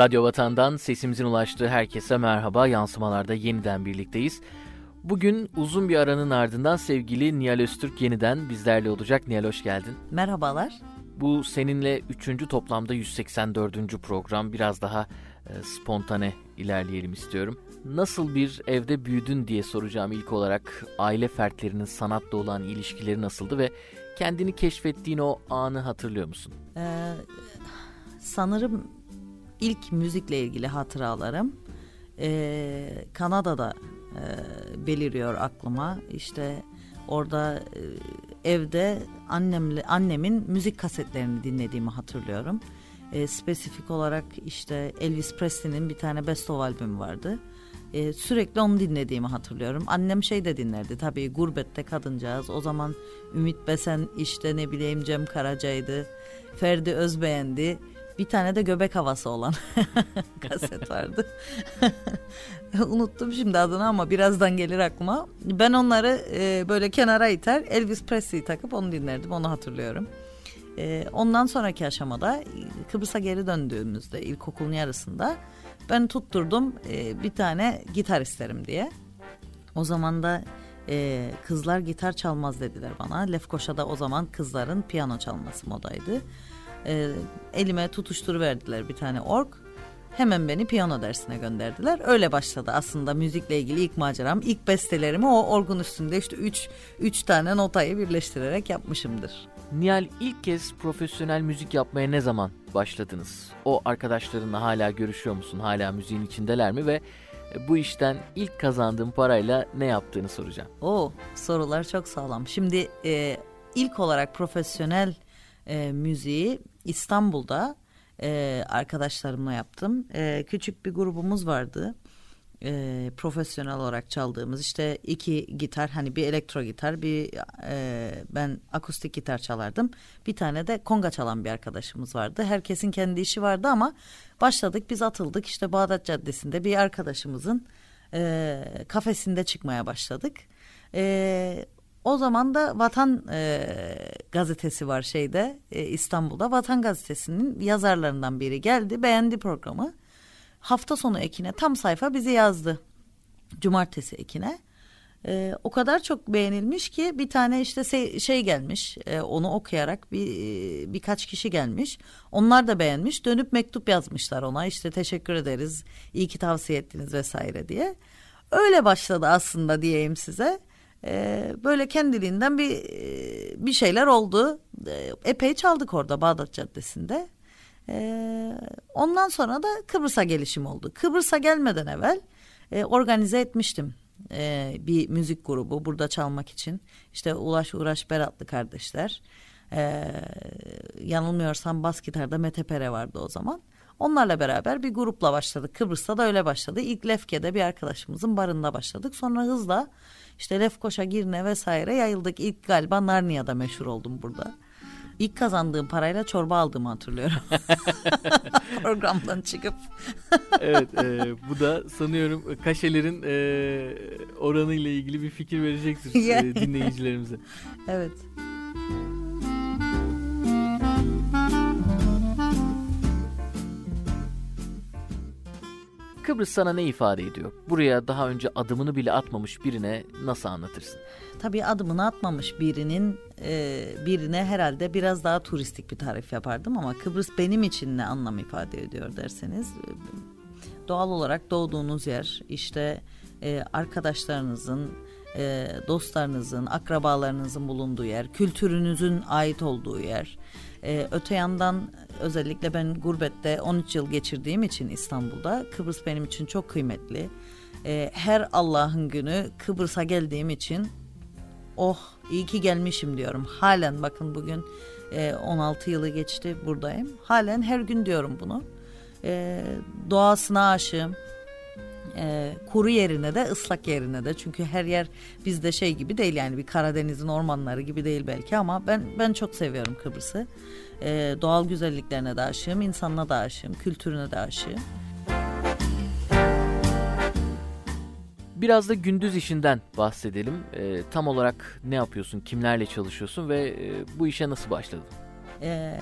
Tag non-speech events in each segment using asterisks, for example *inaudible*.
Radyo Vatan'dan sesimizin ulaştığı herkese merhaba. Yansımalarda yeniden birlikteyiz. Bugün uzun bir aranın ardından sevgili Nihal Öztürk yeniden bizlerle olacak. Nihal hoş geldin. Merhabalar. Bu seninle üçüncü toplamda 184. program. Biraz daha e, spontane ilerleyelim istiyorum. Nasıl bir evde büyüdün diye soracağım ilk olarak. Aile fertlerinin sanatla olan ilişkileri nasıldı ve kendini keşfettiğin o anı hatırlıyor musun? Ee, sanırım ilk müzikle ilgili hatıralarım e, Kanada'da e, beliriyor aklıma. İşte orada e, evde annemle annemin müzik kasetlerini dinlediğimi hatırlıyorum. E, spesifik olarak işte Elvis Presley'nin bir tane best of albümü vardı. E, sürekli onu dinlediğimi hatırlıyorum. Annem şey de dinlerdi tabii gurbette kadıncağız. O zaman Ümit Besen işte ne bileyim Cem Karaca'ydı. Ferdi Özbeğendi bir tane de göbek havası olan *laughs* kaset vardı. *laughs* Unuttum şimdi adını ama birazdan gelir aklıma. Ben onları e, böyle kenara iter Elvis Presley'i takıp onu dinlerdim onu hatırlıyorum. E, ondan sonraki aşamada Kıbrıs'a geri döndüğümüzde ilkokulun yarısında ben tutturdum e, bir tane gitar isterim diye. O zaman da e, kızlar gitar çalmaz dediler bana. Lefkoşa'da o zaman kızların piyano çalması modaydı e, elime tutuşturuverdiler bir tane org. Hemen beni piyano dersine gönderdiler. Öyle başladı aslında müzikle ilgili ilk maceram. İlk bestelerimi o orgun üstünde işte üç, üç tane notayı birleştirerek yapmışımdır. Nihal ilk kez profesyonel müzik yapmaya ne zaman başladınız? O arkadaşlarınla hala görüşüyor musun? Hala müziğin içindeler mi? Ve bu işten ilk kazandığın parayla ne yaptığını soracağım. Oo sorular çok sağlam. Şimdi e, ilk olarak profesyonel e, müziği İstanbul'da e, arkadaşlarımla yaptım. E, küçük bir grubumuz vardı. E, profesyonel olarak çaldığımız işte iki gitar hani bir elektro gitar bir e, ben akustik gitar çalardım bir tane de konga çalan bir arkadaşımız vardı herkesin kendi işi vardı ama başladık biz atıldık işte Bağdat Caddesi'nde bir arkadaşımızın e, kafesinde çıkmaya başladık e, o zaman da Vatan e, gazetesi var şeyde e, İstanbul'da. Vatan gazetesinin yazarlarından biri geldi beğendi programı. Hafta sonu ekine tam sayfa bizi yazdı. Cumartesi ekine. E, o kadar çok beğenilmiş ki bir tane işte şey, şey gelmiş e, onu okuyarak bir e, birkaç kişi gelmiş. Onlar da beğenmiş dönüp mektup yazmışlar ona işte teşekkür ederiz iyi ki tavsiye ettiniz vesaire diye. Öyle başladı aslında diyeyim size e, böyle kendiliğinden bir e, bir şeyler oldu. E, epey çaldık orada Bağdat Caddesi'nde. E, ondan sonra da Kıbrıs'a gelişim oldu. Kıbrıs'a gelmeden evvel e, organize etmiştim e, bir müzik grubu burada çalmak için. İşte Ulaş Uğraş Beratlı kardeşler. E, yanılmıyorsam bas gitarda Mete Pere vardı o zaman. Onlarla beraber bir grupla başladık. Kıbrıs'ta da öyle başladı. İlk Lefke'de bir arkadaşımızın barında başladık. Sonra hızla işte Lefkoşa, Girne vesaire yayıldık. İlk galiba Narnia'da meşhur oldum burada. İlk kazandığım parayla çorba aldığımı hatırlıyorum. *laughs* Programdan çıkıp. evet e, bu da sanıyorum kaşelerin e, oranı ile ilgili bir fikir verecektir e, *laughs* dinleyicilerimize. evet. Kıbrıs sana ne ifade ediyor? Buraya daha önce adımını bile atmamış birine nasıl anlatırsın? Tabii adımını atmamış birinin e, birine herhalde biraz daha turistik bir tarif yapardım ama Kıbrıs benim için ne anlam ifade ediyor derseniz e, doğal olarak doğduğunuz yer işte e, arkadaşlarınızın e, dostlarınızın akrabalarınızın bulunduğu yer kültürünüzün ait olduğu yer ee, öte yandan özellikle ben gurbette 13 yıl geçirdiğim için İstanbul'da Kıbrıs benim için çok kıymetli. Ee, her Allah'ın günü Kıbrıs'a geldiğim için oh iyi ki gelmişim diyorum. Halen bakın bugün e, 16 yılı geçti buradayım. Halen her gün diyorum bunu. E, doğasına aşığım e, kuru yerine de ıslak yerine de çünkü her yer bizde şey gibi değil yani bir Karadeniz'in ormanları gibi değil belki ama ben ben çok seviyorum Kıbrıs'ı. E, doğal güzelliklerine de aşığım, insanına da aşığım, kültürüne de aşığım. Biraz da gündüz işinden bahsedelim. E, tam olarak ne yapıyorsun, kimlerle çalışıyorsun ve e, bu işe nasıl başladın? E,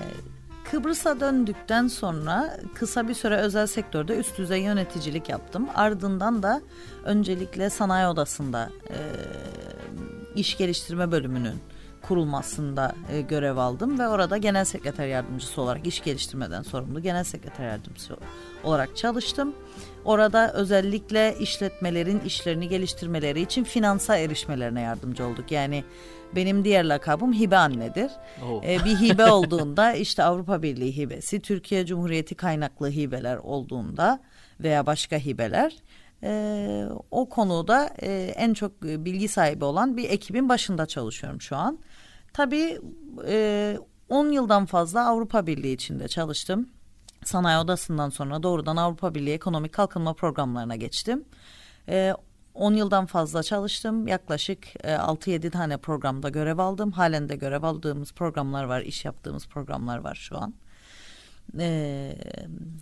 Kıbrıs'a döndükten sonra kısa bir süre özel sektörde üst düzey yöneticilik yaptım. Ardından da öncelikle sanayi odasında e, iş geliştirme bölümünün kurulmasında e, görev aldım ve orada genel sekreter yardımcısı olarak iş geliştirmeden sorumlu genel sekreter yardımcısı olarak çalıştım. Orada özellikle işletmelerin işlerini geliştirmeleri için finansa erişmelerine yardımcı olduk. Yani benim diğer lakabım hibe annedir. Oh. Ee, bir hibe *laughs* olduğunda işte Avrupa Birliği hibesi, Türkiye Cumhuriyeti kaynaklı hibeler olduğunda veya başka hibeler e, o konuda e, en çok bilgi sahibi olan bir ekibin başında çalışıyorum şu an. Tabii e, 10 yıldan fazla Avrupa Birliği içinde çalıştım. Sanayi Odası'ndan sonra doğrudan Avrupa Birliği ekonomik kalkınma programlarına geçtim. E, 10 yıldan fazla çalıştım. Yaklaşık e, 6-7 tane programda görev aldım. Halen de görev aldığımız programlar var, iş yaptığımız programlar var şu an. E,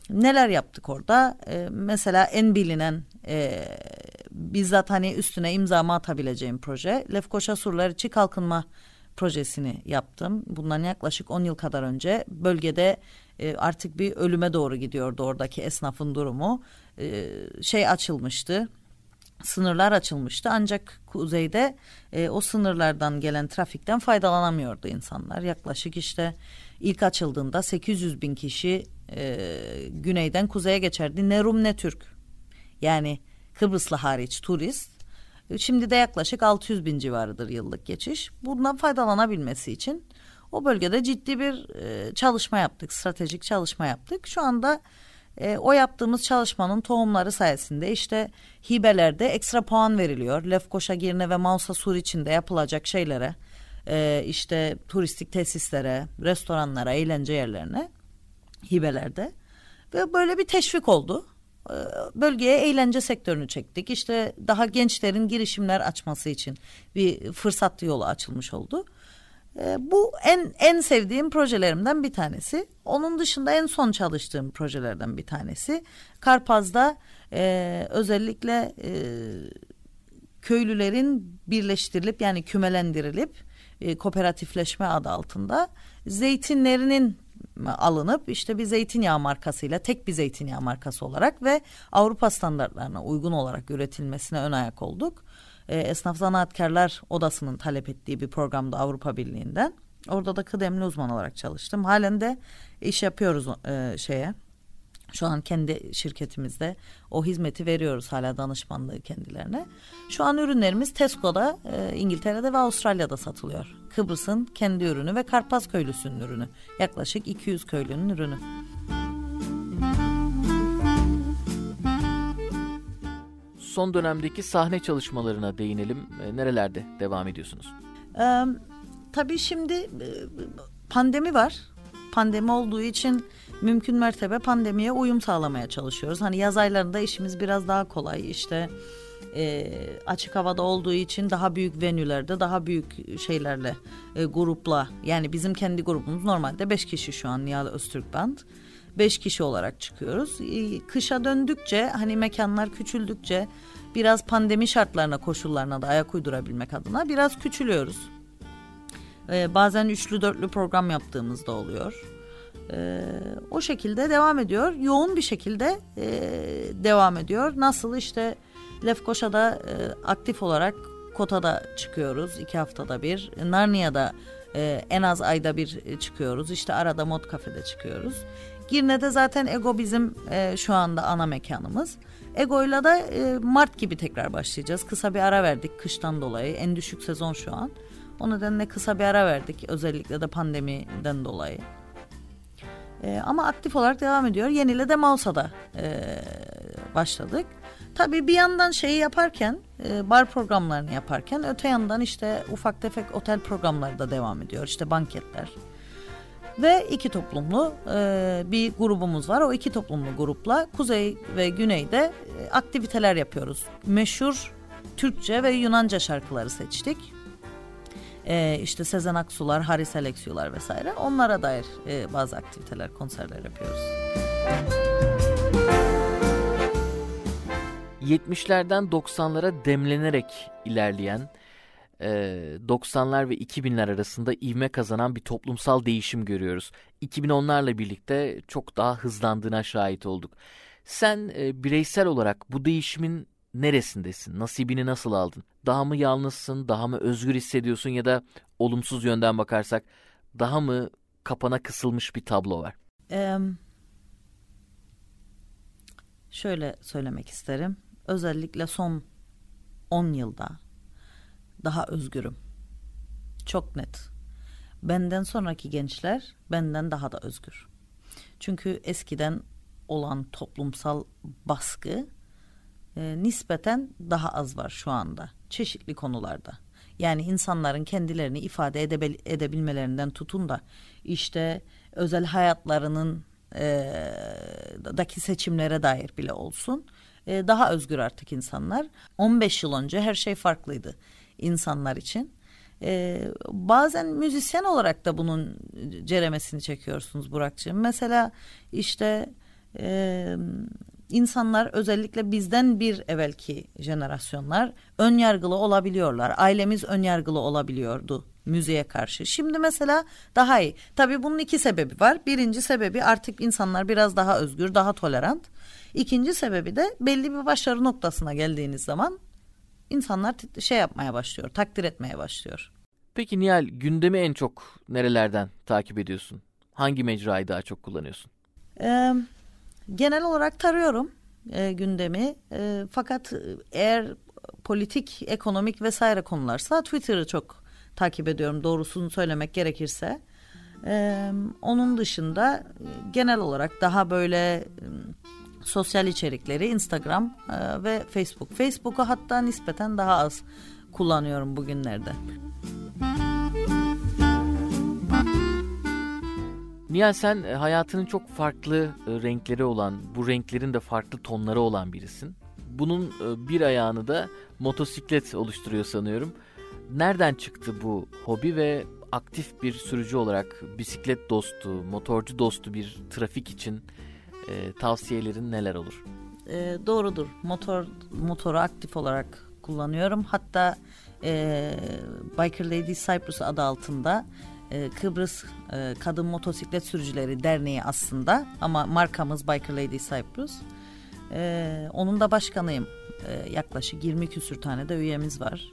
neler yaptık orada? E, mesela en bilinen e, bizzat hani üstüne imzamı atabileceğim proje Lefkoşa Surlar İçi Kalkınma projesini yaptım. Bundan yaklaşık 10 yıl kadar önce bölgede e, artık bir ölüme doğru gidiyordu oradaki esnafın durumu. E, şey açılmıştı sınırlar açılmıştı ancak kuzeyde e, o sınırlardan gelen trafikten faydalanamıyordu insanlar. Yaklaşık işte ilk açıldığında 800 bin kişi e, güneyden kuzeye geçerdi. Ne Rum ne Türk. Yani Kıbrıslı hariç turist. Şimdi de yaklaşık 600 bin civarıdır yıllık geçiş. Bundan faydalanabilmesi için o bölgede ciddi bir e, çalışma yaptık, stratejik çalışma yaptık. Şu anda e, o yaptığımız çalışmanın tohumları sayesinde işte hibelerde ekstra puan veriliyor. Lefkoşa, Girne ve Mausa Sur içinde yapılacak şeylere, e, işte turistik tesislere, restoranlara, eğlence yerlerine hibelerde ve böyle bir teşvik oldu. E, bölgeye eğlence sektörünü çektik. İşte daha gençlerin girişimler açması için bir fırsatlı yolu açılmış oldu. E, bu en en sevdiğim projelerimden bir tanesi. Onun dışında en son çalıştığım projelerden bir tanesi. Karpaz'da e, özellikle e, köylülerin birleştirilip yani kümelendirilip e, kooperatifleşme adı altında zeytinlerinin alınıp işte bir zeytinyağı markasıyla tek bir zeytinyağı markası olarak ve Avrupa standartlarına uygun olarak üretilmesine ön ayak olduk e, Esnaf Zanaatkarlar Odası'nın talep ettiği bir programda Avrupa Birliği'nden. Orada da kıdemli uzman olarak çalıştım. Halen de iş yapıyoruz e, şeye. Şu an kendi şirketimizde o hizmeti veriyoruz hala danışmanlığı kendilerine. Şu an ürünlerimiz Tesco'da, e, İngiltere'de ve Avustralya'da satılıyor. Kıbrıs'ın kendi ürünü ve Karpaz köylüsünün ürünü. Yaklaşık 200 köylünün ürünü. Son dönemdeki sahne çalışmalarına değinelim. E, nerelerde devam ediyorsunuz? Ee, tabii şimdi e, pandemi var. Pandemi olduğu için mümkün mertebe pandemiye uyum sağlamaya çalışıyoruz. Hani yaz aylarında işimiz biraz daha kolay. İşte e, açık havada olduğu için daha büyük venülerde, daha büyük şeylerle, e, grupla. Yani bizim kendi grubumuz normalde beş kişi şu an Nihal Öztürk Band. Beş kişi olarak çıkıyoruz. Kışa döndükçe hani mekanlar küçüldükçe biraz pandemi şartlarına koşullarına da ayak uydurabilmek adına biraz küçülüyoruz. Ee, bazen üçlü dörtlü program yaptığımızda oluyor. Ee, o şekilde devam ediyor. Yoğun bir şekilde e, devam ediyor. Nasıl işte Lefkoşa'da e, aktif olarak Kota'da çıkıyoruz iki haftada bir. Narnia'da e, en az ayda bir çıkıyoruz. İşte arada Mod Cafe'de çıkıyoruz. Girne'de zaten Ego bizim e, şu anda ana mekanımız. Ego'yla da e, Mart gibi tekrar başlayacağız. Kısa bir ara verdik kıştan dolayı. En düşük sezon şu an. O nedenle kısa bir ara verdik. Özellikle de pandemiden dolayı. E, ama aktif olarak devam ediyor. Yeniyle de Mausa'da e, başladık. Tabii bir yandan şeyi yaparken, e, bar programlarını yaparken öte yandan işte ufak tefek otel programları da devam ediyor. İşte banketler, ve iki toplumlu e, bir grubumuz var. O iki toplumlu grupla kuzey ve güneyde e, aktiviteler yapıyoruz. Meşhur Türkçe ve Yunanca şarkıları seçtik. E, işte Sezen Aksular, Haris Alexiular vesaire. Onlara dair e, bazı aktiviteler, konserler yapıyoruz. 70'lerden 90'lara demlenerek ilerleyen 90'lar ve 2000'ler arasında ivme kazanan bir toplumsal değişim görüyoruz. 2010'larla birlikte çok daha hızlandığına şahit olduk. Sen e, bireysel olarak bu değişimin neresindesin? Nasibini nasıl aldın? Daha mı yalnızsın, daha mı özgür hissediyorsun ya da olumsuz yönden bakarsak daha mı kapana kısılmış bir tablo var? Ee, şöyle söylemek isterim. Özellikle son 10 yılda daha özgürüm. Çok net. Benden sonraki gençler benden daha da özgür. Çünkü eskiden olan toplumsal baskı e, nispeten daha az var şu anda çeşitli konularda. Yani insanların kendilerini ifade edebil edebilmelerinden tutun da işte özel hayatlarının e, daki seçimlere dair bile olsun e, daha özgür artık insanlar. 15 yıl önce her şey farklıydı insanlar için. Ee, bazen müzisyen olarak da bunun ceremesini çekiyorsunuz Burak'cığım. Mesela işte e, insanlar özellikle bizden bir evvelki jenerasyonlar ön yargılı olabiliyorlar. Ailemiz ön yargılı olabiliyordu müziğe karşı. Şimdi mesela daha iyi. Tabii bunun iki sebebi var. Birinci sebebi artık insanlar biraz daha özgür, daha tolerant. İkinci sebebi de belli bir başarı noktasına geldiğiniz zaman insanlar şey yapmaya başlıyor, takdir etmeye başlıyor. Peki Nihal gündemi en çok nerelerden takip ediyorsun? Hangi mecrayı daha çok kullanıyorsun? Ee, genel olarak tarıyorum e, gündemi. E, fakat eğer politik, ekonomik vesaire konularsa Twitter'ı çok takip ediyorum doğrusunu söylemek gerekirse. Ee, onun dışında genel olarak daha böyle sosyal içerikleri Instagram e, ve Facebook. Facebook'u hatta nispeten daha az kullanıyorum bugünlerde. Nihal sen e, hayatının çok farklı e, renkleri olan, bu renklerin de farklı tonları olan birisin. Bunun bir ayağını da motosiklet oluşturuyor sanıyorum. Nereden çıktı bu hobi ve aktif bir sürücü olarak bisiklet dostu, motorcu dostu bir trafik için e, tavsiyelerin neler olur? E, doğrudur. Motor motoru aktif olarak kullanıyorum. Hatta e, Biker Lady Cyprus adı altında e, Kıbrıs e, Kadın Motosiklet Sürücüleri Derneği aslında ama markamız Biker Lady Cyprus. E, onun da başkanıyım. E, yaklaşık 20 küsür tane de üyemiz var.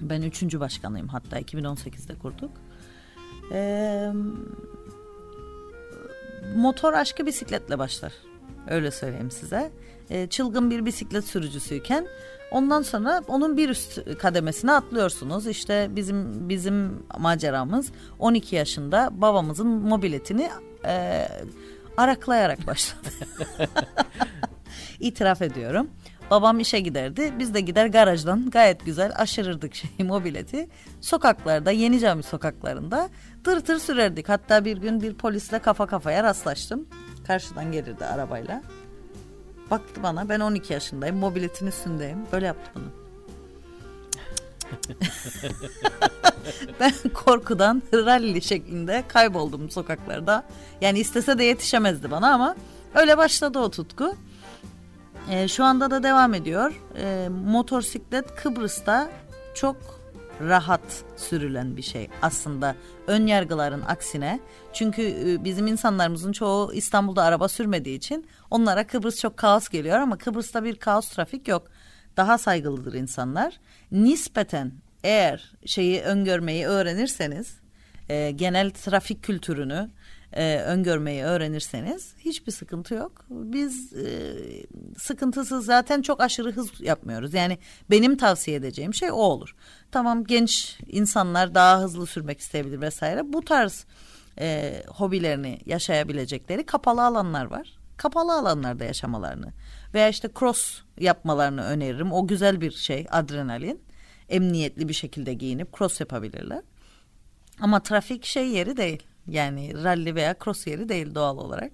Ben üçüncü başkanıyım hatta 2018'de kurduk. Eee motor aşkı bisikletle başlar. Öyle söyleyeyim size. E, çılgın bir bisiklet sürücüsüyken ondan sonra onun bir üst kademesine atlıyorsunuz. İşte bizim bizim maceramız 12 yaşında babamızın mobiletini e, araklayarak başladı. *laughs* İtiraf ediyorum. Babam işe giderdi. Biz de gider garajdan gayet güzel aşırırdık şey mobileti. Sokaklarda Yeni Cami sokaklarında tır tır sürerdik. Hatta bir gün bir polisle kafa kafaya rastlaştım. Karşıdan gelirdi arabayla. Baktı bana ben 12 yaşındayım mobiletin üstündeyim. Böyle yaptı bunu. *laughs* ben korkudan ralli şeklinde kayboldum sokaklarda. Yani istese de yetişemezdi bana ama öyle başladı o tutku. E, şu anda da devam ediyor. E, motosiklet Kıbrıs'ta çok rahat sürülen bir şey aslında ön yargıların aksine. Çünkü e, bizim insanlarımızın çoğu İstanbul'da araba sürmediği için onlara Kıbrıs çok kaos geliyor ama Kıbrıs'ta bir kaos trafik yok. Daha saygılıdır insanlar. Nispeten eğer şeyi öngörmeyi öğrenirseniz e, genel trafik kültürünü e, öngörmeyi öğrenirseniz hiçbir sıkıntı yok. Biz e, sıkıntısız zaten çok aşırı hız yapmıyoruz. Yani benim tavsiye edeceğim şey o olur. Tamam genç insanlar daha hızlı sürmek isteyebilir vesaire. Bu tarz e, hobilerini yaşayabilecekleri kapalı alanlar var. Kapalı alanlarda yaşamalarını veya işte cross yapmalarını öneririm. O güzel bir şey adrenalin. Emniyetli bir şekilde giyinip cross yapabilirler. Ama trafik şey yeri değil. Yani rally veya cross yeri değil doğal olarak.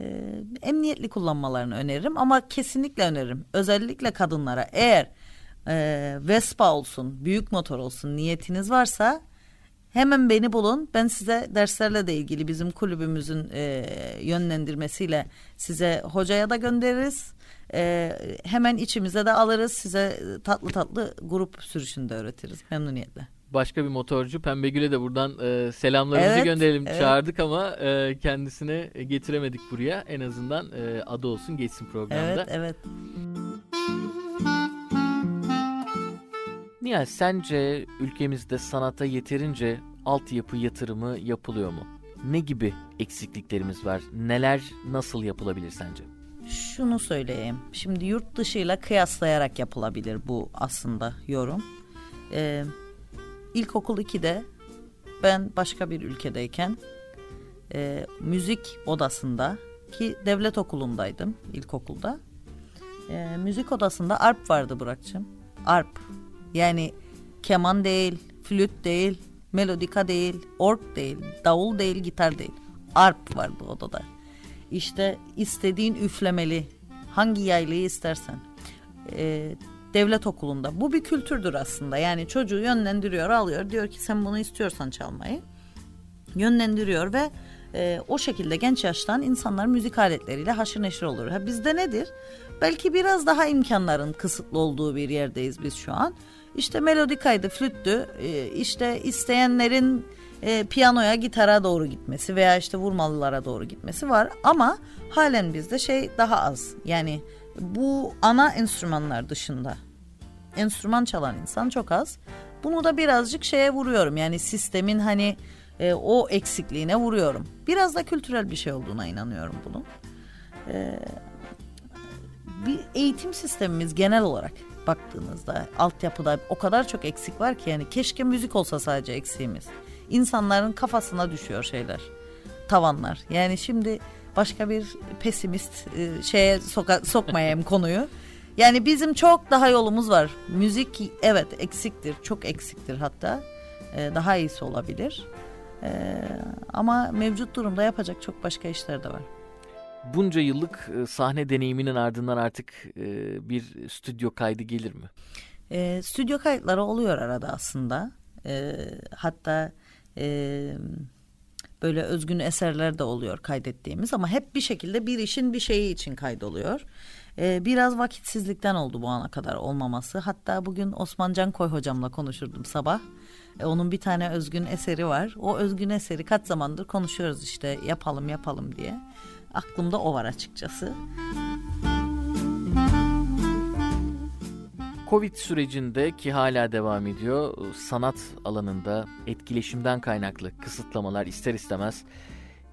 Ee, emniyetli kullanmalarını öneririm ama kesinlikle öneririm. Özellikle kadınlara eğer e, Vespa olsun, büyük motor olsun niyetiniz varsa hemen beni bulun. Ben size derslerle de ilgili bizim kulübümüzün e, yönlendirmesiyle size hocaya da göndeririz. E, hemen içimize de alırız. Size tatlı tatlı grup sürüşünü de öğretiriz memnuniyetle başka bir motorcu Pembe Gül'e de buradan e, selamlarımızı evet, gönderelim. Evet. Çağırdık ama e, kendisine getiremedik buraya. En azından e, adı olsun geçsin programda. Evet, evet. Nihal sence ülkemizde sanata yeterince altyapı yatırımı yapılıyor mu? Ne gibi eksikliklerimiz var? Neler nasıl yapılabilir sence? Şunu söyleyeyim. Şimdi yurt dışıyla kıyaslayarak yapılabilir bu aslında yorum. Ee, ilkokul 2'de ben başka bir ülkedeyken e, müzik odasında ki devlet okulundaydım ilkokulda. E, müzik odasında arp vardı Burak'cığım. Arp. Yani keman değil, flüt değil, melodika değil, ork değil, davul değil, gitar değil. Arp vardı odada. İşte istediğin üflemeli, hangi yaylıyı istersen. E, devlet okulunda. Bu bir kültürdür aslında. Yani çocuğu yönlendiriyor, alıyor. Diyor ki sen bunu istiyorsan çalmayı. Yönlendiriyor ve e, o şekilde genç yaştan insanlar müzik aletleriyle haşır neşir olur. Ha, bizde nedir? Belki biraz daha imkanların kısıtlı olduğu bir yerdeyiz biz şu an. İşte melodikaydı, flüttü. E, işte isteyenlerin e, piyanoya, gitara doğru gitmesi veya işte vurmalılara doğru gitmesi var. Ama halen bizde şey daha az. Yani bu ana enstrümanlar dışında enstrüman çalan insan çok az. Bunu da birazcık şeye vuruyorum. Yani sistemin hani e, o eksikliğine vuruyorum. Biraz da kültürel bir şey olduğuna inanıyorum bunun. E, bir eğitim sistemimiz genel olarak baktığınızda altyapıda o kadar çok eksik var ki yani keşke müzik olsa sadece eksiğimiz. İnsanların kafasına düşüyor şeyler. Tavanlar. Yani şimdi başka bir pesimist e, şeye soka, sokmayayım konuyu. Yani bizim çok daha yolumuz var. Müzik evet eksiktir, çok eksiktir hatta. Ee, daha iyisi olabilir. Ee, ama mevcut durumda yapacak çok başka işler de var. Bunca yıllık e, sahne deneyiminin ardından artık e, bir stüdyo kaydı gelir mi? E, stüdyo kayıtları oluyor arada aslında. E, hatta e, böyle özgün eserler de oluyor kaydettiğimiz ama hep bir şekilde bir işin bir şeyi için kaydoluyor. Ee, biraz vakitsizlikten oldu bu ana kadar olmaması. Hatta bugün Osman Cankoy hocamla konuşurdum sabah. Ee, onun bir tane özgün eseri var. O özgün eseri kaç zamandır konuşuyoruz işte yapalım yapalım diye. Aklımda o var açıkçası. Covid sürecinde ki hala devam ediyor sanat alanında etkileşimden kaynaklı kısıtlamalar ister istemez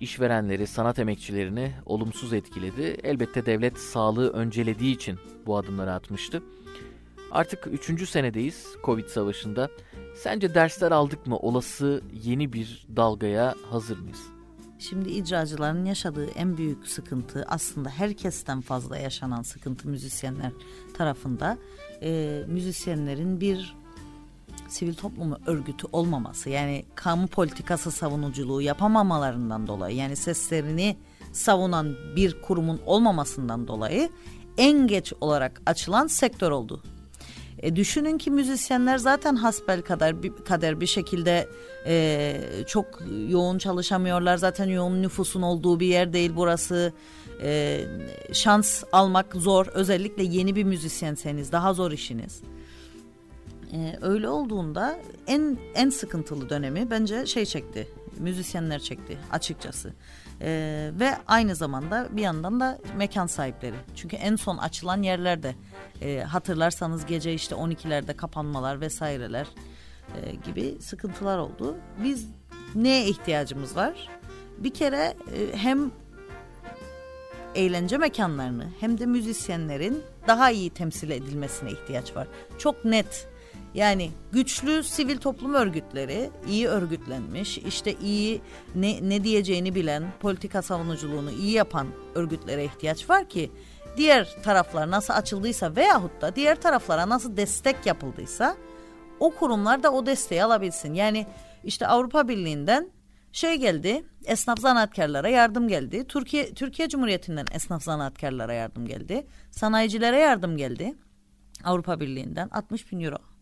işverenleri, sanat emekçilerini olumsuz etkiledi. Elbette devlet sağlığı öncelediği için bu adımları atmıştı. Artık üçüncü senedeyiz Covid savaşında. Sence dersler aldık mı? Olası yeni bir dalgaya hazır mıyız? Şimdi icracıların yaşadığı en büyük sıkıntı aslında herkesten fazla yaşanan sıkıntı müzisyenler tarafında. E, müzisyenlerin bir sivil toplum örgütü olmaması yani kamu politikası savunuculuğu yapamamalarından dolayı yani seslerini savunan bir kurumun olmamasından dolayı en geç olarak açılan sektör oldu. E, düşünün ki müzisyenler zaten hasbel kadar bir, kader bir şekilde e, çok yoğun çalışamıyorlar. Zaten yoğun nüfusun olduğu bir yer değil burası. E, şans almak zor. Özellikle yeni bir müzisyenseniz daha zor işiniz. Ee, öyle olduğunda en en sıkıntılı dönemi bence şey çekti. Müzisyenler çekti açıkçası. Ee, ve aynı zamanda bir yandan da mekan sahipleri. Çünkü en son açılan yerlerde e, hatırlarsanız gece işte 12'lerde kapanmalar vesaireler e, gibi sıkıntılar oldu. Biz neye ihtiyacımız var? Bir kere e, hem eğlence mekanlarını hem de müzisyenlerin daha iyi temsil edilmesine ihtiyaç var. Çok net yani güçlü sivil toplum örgütleri iyi örgütlenmiş işte iyi ne, ne diyeceğini bilen politika savunuculuğunu iyi yapan örgütlere ihtiyaç var ki diğer taraflar nasıl açıldıysa veyahut da diğer taraflara nasıl destek yapıldıysa o kurumlar da o desteği alabilsin. Yani işte Avrupa Birliği'nden şey geldi esnaf zanaatkarlara yardım geldi. Türkiye Türkiye Cumhuriyeti'nden esnaf zanaatkarlara yardım geldi. Sanayicilere yardım geldi. Avrupa Birliği'nden 60 bin euro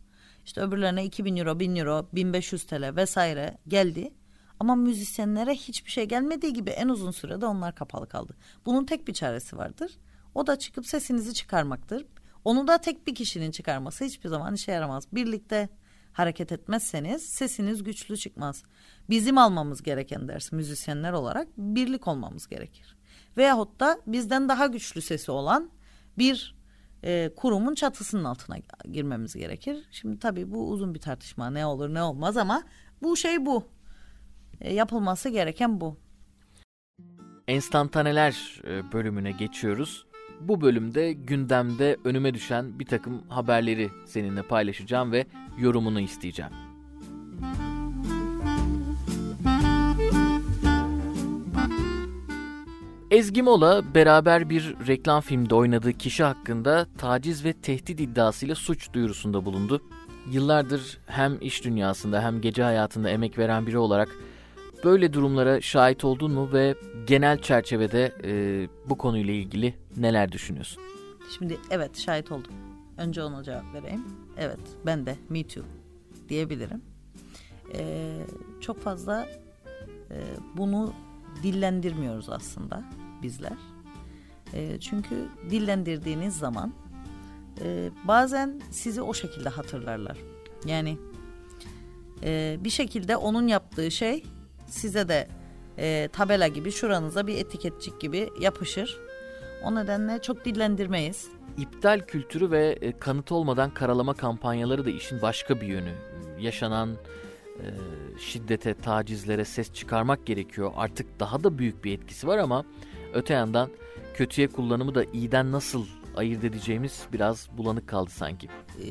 İşte öbürlerine 2000 euro, 1000 euro, 1500 TL vesaire geldi. Ama müzisyenlere hiçbir şey gelmediği gibi en uzun sürede onlar kapalı kaldı. Bunun tek bir çaresi vardır. O da çıkıp sesinizi çıkarmaktır. Onu da tek bir kişinin çıkarması hiçbir zaman işe yaramaz. Birlikte hareket etmezseniz sesiniz güçlü çıkmaz. Bizim almamız gereken ders müzisyenler olarak birlik olmamız gerekir. Veyahut da bizden daha güçlü sesi olan bir e, kurumun çatısının altına girmemiz gerekir. Şimdi tabii bu uzun bir tartışma ne olur ne olmaz ama bu şey bu. E, yapılması gereken bu. Enstantaneler e, bölümüne geçiyoruz. Bu bölümde gündemde önüme düşen bir takım haberleri seninle paylaşacağım ve yorumunu isteyeceğim. Ezgi Mola beraber bir reklam filmde oynadığı kişi hakkında taciz ve tehdit iddiasıyla suç duyurusunda bulundu. Yıllardır hem iş dünyasında hem gece hayatında emek veren biri olarak böyle durumlara şahit oldun mu ve genel çerçevede e, bu konuyla ilgili neler düşünüyorsun? Şimdi evet şahit oldum. Önce ona cevap vereyim. Evet ben de me too diyebilirim. Ee, çok fazla e, bunu dillendirmiyoruz aslında bizler. E, çünkü dillendirdiğiniz zaman e, bazen sizi o şekilde hatırlarlar. Yani e, bir şekilde onun yaptığı şey size de e, tabela gibi şuranıza bir etiketçik gibi yapışır. O nedenle çok dillendirmeyiz. İptal kültürü ve e, kanıt olmadan karalama kampanyaları da işin başka bir yönü. Yaşanan e, şiddete, tacizlere ses çıkarmak gerekiyor. Artık daha da büyük bir etkisi var ama öte yandan kötüye kullanımı da iyiden nasıl ayırt edeceğimiz biraz bulanık kaldı sanki. E,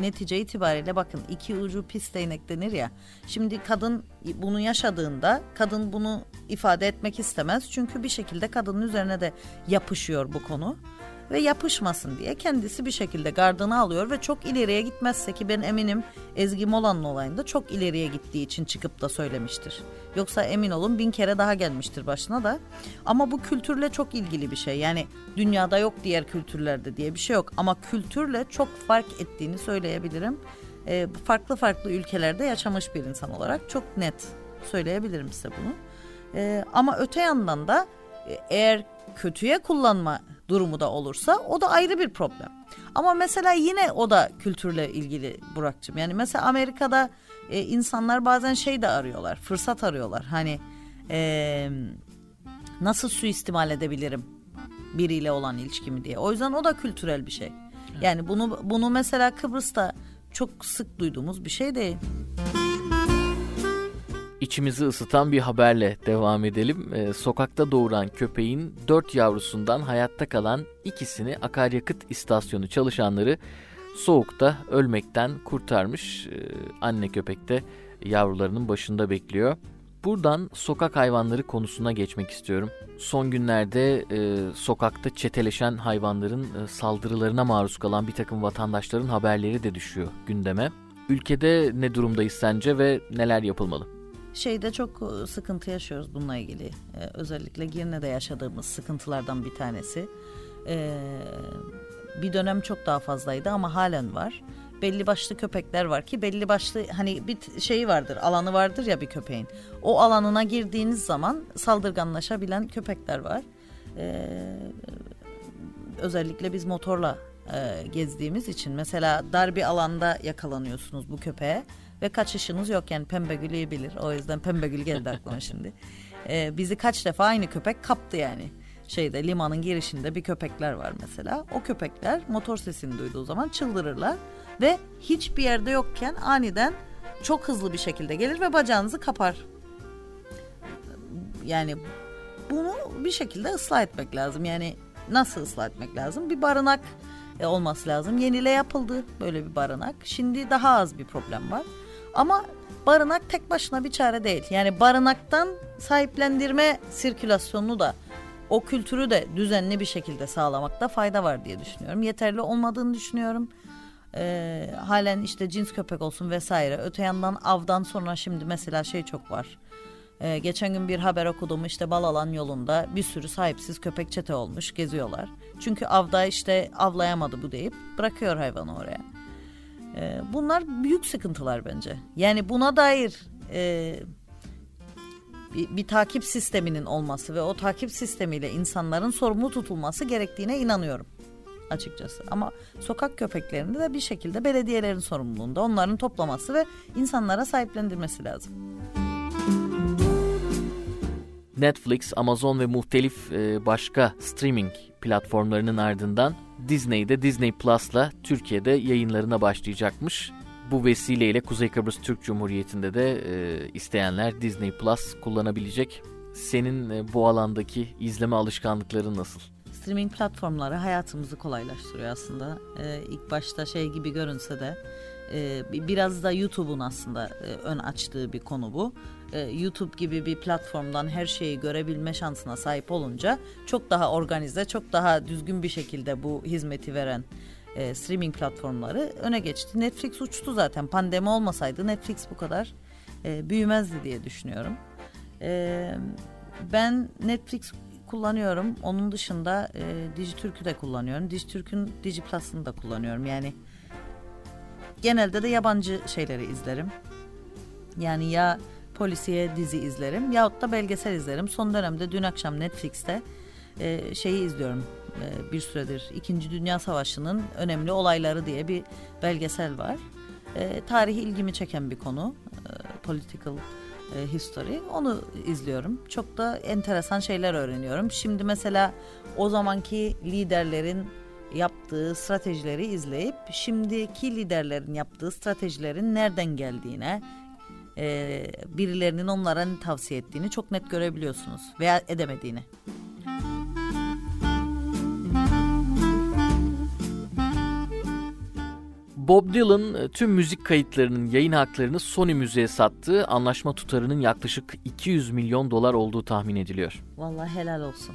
netice itibariyle bakın iki ucu pis değnek denir ya. Şimdi kadın bunu yaşadığında kadın bunu ifade etmek istemez. Çünkü bir şekilde kadının üzerine de yapışıyor bu konu ve yapışmasın diye kendisi bir şekilde gardını alıyor ve çok ileriye gitmezse ki ben eminim Ezgi Molan'ın olayında çok ileriye gittiği için çıkıp da söylemiştir. Yoksa emin olun bin kere daha gelmiştir başına da. Ama bu kültürle çok ilgili bir şey. Yani dünyada yok diğer kültürlerde diye bir şey yok. Ama kültürle çok fark ettiğini söyleyebilirim. E, farklı farklı ülkelerde yaşamış bir insan olarak çok net söyleyebilirim size bunu. E, ama öte yandan da e, eğer kötüye kullanma durumu da olursa o da ayrı bir problem. Ama mesela yine o da kültürle ilgili Burak'cığım. Yani mesela Amerika'da e, insanlar bazen şey de arıyorlar, fırsat arıyorlar. Hani e, nasıl suistimal edebilirim biriyle olan ilişkimi diye. O yüzden o da kültürel bir şey. Yani bunu bunu mesela Kıbrıs'ta çok sık duyduğumuz bir şey değil. İçimizi ısıtan bir haberle devam edelim. Ee, sokakta doğuran köpeğin dört yavrusundan hayatta kalan ikisini akaryakıt istasyonu çalışanları soğukta ölmekten kurtarmış. Ee, anne köpek de yavrularının başında bekliyor. Buradan sokak hayvanları konusuna geçmek istiyorum. Son günlerde e, sokakta çeteleşen hayvanların e, saldırılarına maruz kalan bir takım vatandaşların haberleri de düşüyor gündeme. Ülkede ne durumdayız sence ve neler yapılmalı? Şeyde çok e, sıkıntı yaşıyoruz bununla ilgili. Ee, özellikle Girne'de yaşadığımız sıkıntılardan bir tanesi. Ee, bir dönem çok daha fazlaydı ama halen var. Belli başlı köpekler var ki belli başlı hani bir şeyi vardır, alanı vardır ya bir köpeğin. O alanına girdiğiniz zaman saldırganlaşabilen köpekler var. Ee, özellikle biz motorla e, gezdiğimiz için mesela dar bir alanda yakalanıyorsunuz bu köpeğe ve kaçışınız yok yani Pembegül iyi bilir. O yüzden Pembegül geldi aklıma *laughs* şimdi. Ee, bizi kaç defa aynı köpek kaptı yani. Şeyde limanın girişinde bir köpekler var mesela. O köpekler motor sesini duyduğu zaman çıldırırlar ve hiçbir yerde yokken aniden çok hızlı bir şekilde gelir ve bacağınızı kapar. Yani bunu bir şekilde ıslah etmek lazım. Yani nasıl ıslah etmek lazım? Bir barınak e, olması lazım. Yenile yapıldı böyle bir barınak. Şimdi daha az bir problem var. Ama barınak tek başına bir çare değil. Yani barınaktan sahiplendirme sirkülasyonunu da o kültürü de düzenli bir şekilde sağlamakta fayda var diye düşünüyorum. Yeterli olmadığını düşünüyorum. Ee, halen işte cins köpek olsun vesaire. Öte yandan avdan sonra şimdi mesela şey çok var. Ee, geçen gün bir haber okudum işte Balalan yolunda bir sürü sahipsiz köpek çete olmuş geziyorlar. Çünkü avda işte avlayamadı bu deyip bırakıyor hayvanı oraya. E, bunlar büyük sıkıntılar bence. Yani buna dair e, bir, bir takip sisteminin olması ve o takip sistemiyle insanların sorumlu tutulması gerektiğine inanıyorum açıkçası. Ama sokak köpeklerinde de bir şekilde belediyelerin sorumluluğunda onların toplaması ve insanlara sahiplendirmesi lazım. Netflix, Amazon ve muhtelif e, başka streaming platformlarının ardından Disney'de Disney Plus'la Türkiye'de yayınlarına başlayacakmış. Bu vesileyle Kuzey Kıbrıs Türk Cumhuriyeti'nde de e, isteyenler Disney Plus kullanabilecek. Senin e, bu alandaki izleme alışkanlıkların nasıl? Streaming platformları hayatımızı kolaylaştırıyor aslında. Ee, ilk başta şey gibi görünse de e, biraz da YouTube'un aslında e, ön açtığı bir konu bu. E, YouTube gibi bir platformdan her şeyi görebilme şansına sahip olunca çok daha organize, çok daha düzgün bir şekilde bu hizmeti veren e, streaming platformları öne geçti. Netflix uçtu zaten. Pandemi olmasaydı Netflix bu kadar e, büyümezdi diye düşünüyorum. E, ben Netflix kullanıyorum. Onun dışında e, Dijitürk'ü de kullanıyorum. Dijitürk'ün Dijiplus'ını da kullanıyorum. Yani genelde de yabancı şeyleri izlerim. Yani ya polisiye dizi izlerim yahut da belgesel izlerim. Son dönemde dün akşam Netflix'te e, şeyi izliyorum e, bir süredir. İkinci Dünya Savaşı'nın önemli olayları diye bir belgesel var. E, tarihi ilgimi çeken bir konu. E, political e, history. Onu izliyorum. Çok da enteresan şeyler öğreniyorum. Şimdi mesela o zamanki liderlerin yaptığı stratejileri izleyip şimdiki liderlerin yaptığı stratejilerin nereden geldiğine, e, birilerinin onlara ne tavsiye ettiğini çok net görebiliyorsunuz veya edemediğini. Bob Dylan e, tüm müzik kayıtlarının yayın haklarını Sony Müziğe sattığı anlaşma tutarının yaklaşık 200 milyon dolar olduğu tahmin ediliyor. Vallahi helal olsun.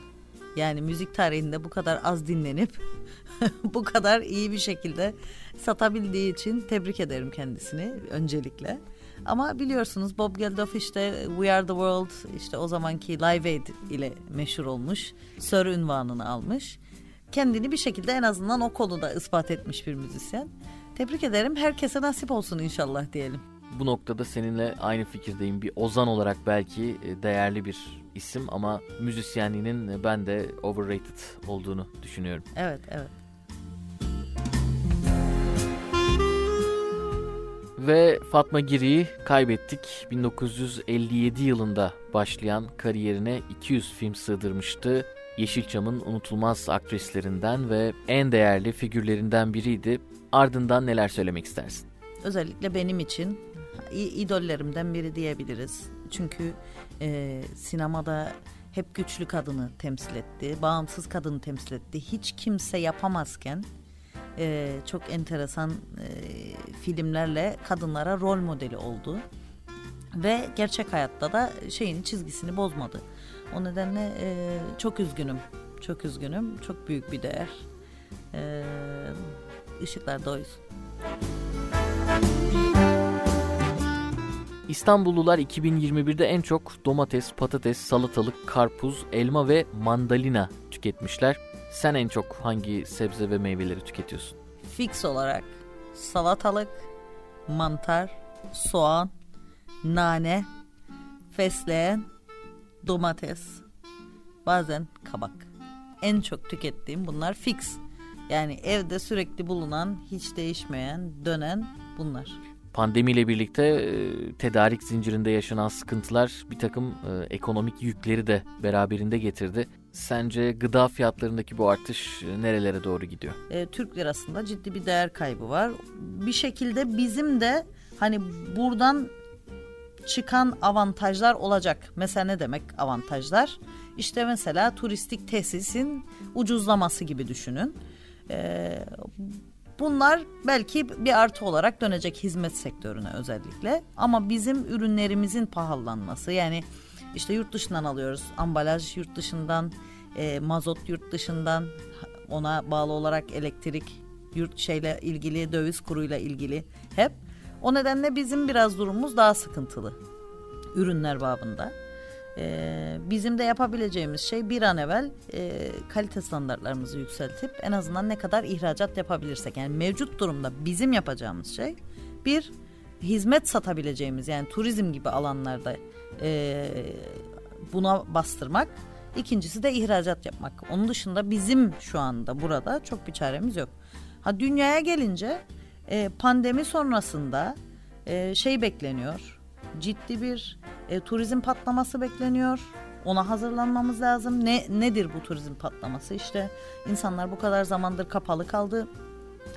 Yani müzik tarihinde bu kadar az dinlenip *laughs* bu kadar iyi bir şekilde satabildiği için tebrik ederim kendisini öncelikle. Ama biliyorsunuz Bob Geldof işte We Are The World işte o zamanki Live Aid ile meşhur olmuş. Sir ünvanını almış. Kendini bir şekilde en azından o konuda ispat etmiş bir müzisyen. Tebrik ederim. Herkese nasip olsun inşallah diyelim. Bu noktada seninle aynı fikirdeyim. Bir ozan olarak belki e, değerli bir isim ama müzisyenliğinin e, ben de overrated olduğunu düşünüyorum. Evet, evet. Ve Fatma Giri'yi kaybettik. 1957 yılında başlayan kariyerine 200 film sığdırmıştı. Yeşilçam'ın unutulmaz aktrislerinden ve en değerli figürlerinden biriydi. Ardından neler söylemek istersin? Özellikle benim için idollerimden biri diyebiliriz. Çünkü e, sinemada hep güçlü kadını temsil etti, bağımsız kadını temsil etti. Hiç kimse yapamazken e, çok enteresan e, filmlerle kadınlara rol modeli oldu. Ve gerçek hayatta da şeyin çizgisini bozmadı. O nedenle e, çok üzgünüm. Çok üzgünüm. Çok büyük bir değer. E, ışıklarda oysun. İstanbullular 2021'de en çok domates, patates, salatalık, karpuz, elma ve mandalina tüketmişler. Sen en çok hangi sebze ve meyveleri tüketiyorsun? Fix olarak salatalık, mantar, soğan, nane, fesleğen, domates, bazen kabak. En çok tükettiğim bunlar fix. Yani evde sürekli bulunan, hiç değişmeyen, dönen bunlar. Pandemiyle birlikte e, tedarik zincirinde yaşanan sıkıntılar bir takım e, ekonomik yükleri de beraberinde getirdi. Sence gıda fiyatlarındaki bu artış e, nerelere doğru gidiyor? E, Türk lirasında ciddi bir değer kaybı var. Bir şekilde bizim de hani buradan çıkan avantajlar olacak. Mesela ne demek avantajlar? İşte mesela turistik tesisin ucuzlaması gibi düşünün. Ee, bunlar belki bir artı olarak dönecek hizmet sektörüne özellikle. Ama bizim ürünlerimizin pahalanması yani işte yurt dışından alıyoruz. Ambalaj yurt dışından, e, mazot yurt dışından, ona bağlı olarak elektrik, yurt şeyle ilgili, döviz kuruyla ilgili hep. O nedenle bizim biraz durumumuz daha sıkıntılı ürünler babında. E, bizim de yapabileceğimiz şey bir an evvel e, kalite standartlarımızı yükseltip en azından ne kadar ihracat yapabilirsek. Yani mevcut durumda bizim yapacağımız şey bir hizmet satabileceğimiz yani turizm gibi alanlarda e, buna bastırmak. İkincisi de ihracat yapmak. Onun dışında bizim şu anda burada çok bir çaremiz yok. Ha dünyaya gelince e, pandemi sonrasında e, şey bekleniyor. Ciddi bir e, turizm patlaması bekleniyor. Ona hazırlanmamız lazım. Ne nedir bu turizm patlaması? İşte insanlar bu kadar zamandır kapalı kaldı.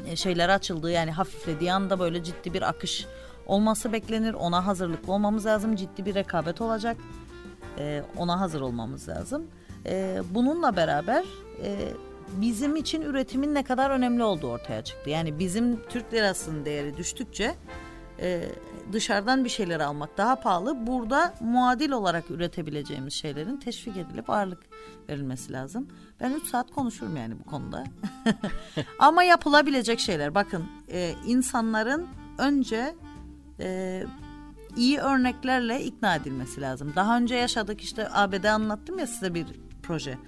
E, şeyler açıldı yani hafiflediği anda böyle ciddi bir akış olması beklenir. Ona hazırlıklı olmamız lazım. Ciddi bir rekabet olacak. E, ona hazır olmamız lazım. E, bununla beraber e, bizim için üretimin ne kadar önemli olduğu ortaya çıktı. Yani bizim Türk lirasının değeri düştükçe e, dışarıdan bir şeyler almak daha pahalı. Burada muadil olarak üretebileceğimiz şeylerin teşvik edilip ağırlık verilmesi lazım. Ben 3 saat konuşurum yani bu konuda. *laughs* Ama yapılabilecek şeyler. Bakın e, insanların önce e, iyi örneklerle ikna edilmesi lazım. Daha önce yaşadık işte ABD anlattım ya size bir proje.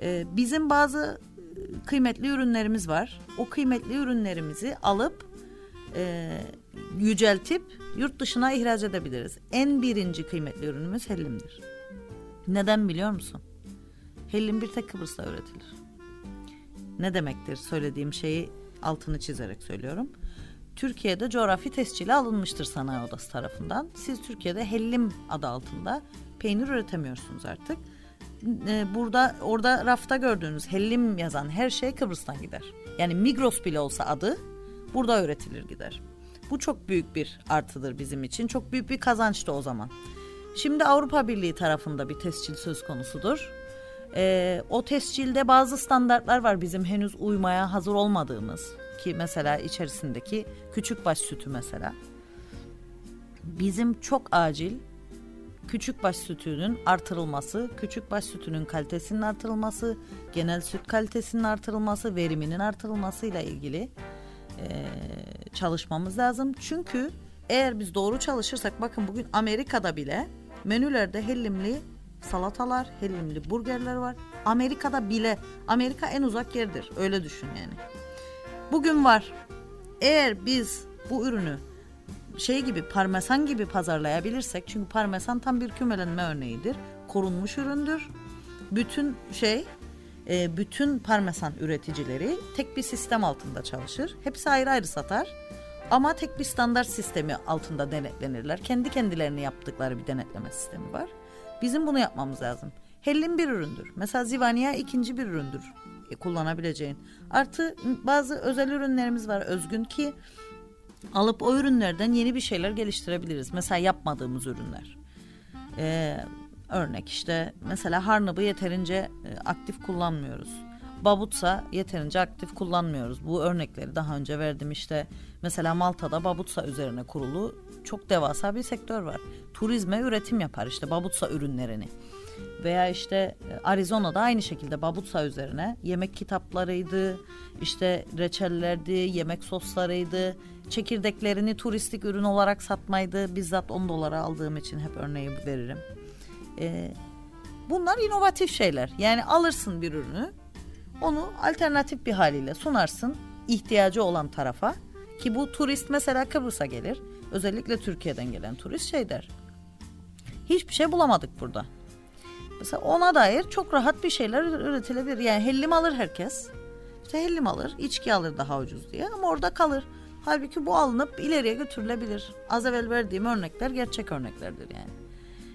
E, bizim bazı kıymetli ürünlerimiz var. O kıymetli ürünlerimizi alıp e, yüceltip yurt dışına ihraç edebiliriz. En birinci kıymetli ürünümüz hellimdir. Neden biliyor musun? Hellim bir tek Kıbrıs'ta üretilir. Ne demektir söylediğim şeyi altını çizerek söylüyorum. Türkiye'de coğrafi tescili alınmıştır sanayi odası tarafından. Siz Türkiye'de hellim adı altında peynir üretemiyorsunuz artık. Ee, burada orada rafta gördüğünüz hellim yazan her şey Kıbrıs'tan gider. Yani Migros bile olsa adı burada üretilir gider. Bu çok büyük bir artıdır bizim için. Çok büyük bir kazanç da o zaman. Şimdi Avrupa Birliği tarafında bir tescil söz konusudur. Ee, o tescilde bazı standartlar var bizim henüz uymaya hazır olmadığımız ki mesela içerisindeki küçük baş sütü mesela. Bizim çok acil küçük baş sütünün artırılması, küçük baş sütünün kalitesinin artırılması, genel süt kalitesinin artırılması, veriminin artırılmasıyla ilgili e, çalışmamız lazım. Çünkü eğer biz doğru çalışırsak bakın bugün Amerika'da bile menülerde hellimli salatalar, hellimli burgerler var. Amerika'da bile Amerika en uzak yerdir. Öyle düşün yani. Bugün var. Eğer biz bu ürünü şey gibi parmesan gibi pazarlayabilirsek çünkü parmesan tam bir kümelenme örneğidir. Korunmuş üründür. Bütün şey e, bütün parmesan üreticileri tek bir sistem altında çalışır. Hepsi ayrı ayrı satar. Ama tek bir standart sistemi altında denetlenirler. Kendi kendilerini yaptıkları bir denetleme sistemi var. Bizim bunu yapmamız lazım. Hellim bir üründür. Mesela zivaniya ikinci bir üründür kullanabileceğin. Artı bazı özel ürünlerimiz var özgün ki alıp o ürünlerden yeni bir şeyler geliştirebiliriz. Mesela yapmadığımız ürünler. Ee, örnek işte mesela harnabı yeterince e, aktif kullanmıyoruz. Babutsa yeterince aktif kullanmıyoruz. Bu örnekleri daha önce verdim işte. Mesela Malta'da Babutsa üzerine kurulu çok devasa bir sektör var. Turizme üretim yapar işte Babutsa ürünlerini. Veya işte e, Arizona'da aynı şekilde Babutsa üzerine yemek kitaplarıydı, işte reçellerdi, yemek soslarıydı, çekirdeklerini turistik ürün olarak satmaydı. Bizzat 10 dolara aldığım için hep örneği veririm. Ee, bunlar inovatif şeyler. Yani alırsın bir ürünü, onu alternatif bir haliyle sunarsın ihtiyacı olan tarafa. Ki bu turist mesela Kıbrıs'a gelir. Özellikle Türkiye'den gelen turist şey der. Hiçbir şey bulamadık burada. Mesela ona dair çok rahat bir şeyler üretilebilir. Yani hellim alır herkes. İşte hellim alır, içki alır daha ucuz diye ama orada kalır. Halbuki bu alınıp ileriye götürülebilir. Az evvel verdiğim örnekler gerçek örneklerdir yani.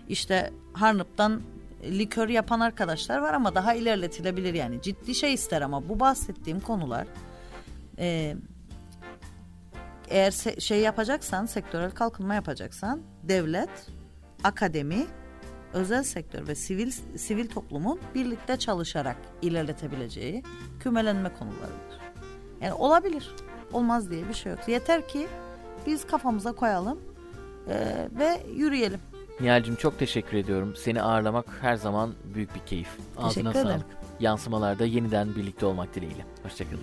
İşte Harnıp'tan likör yapan arkadaşlar var ama daha ilerletilebilir yani. Ciddi şey ister ama bu bahsettiğim konular e, eğer se- şey yapacaksan, sektörel kalkınma yapacaksan devlet, akademi, özel sektör ve sivil sivil toplumun birlikte çalışarak ilerletebileceği kümelenme konularıdır. Yani olabilir olmaz diye bir şey yok. Yeter ki biz kafamıza koyalım e, ve yürüyelim. Nihal'cim çok teşekkür ediyorum. Seni ağırlamak her zaman büyük bir keyif. Ağzına teşekkür ederim. sağlık. Yansımalarda yeniden birlikte olmak dileğiyle. Hoşçakalın.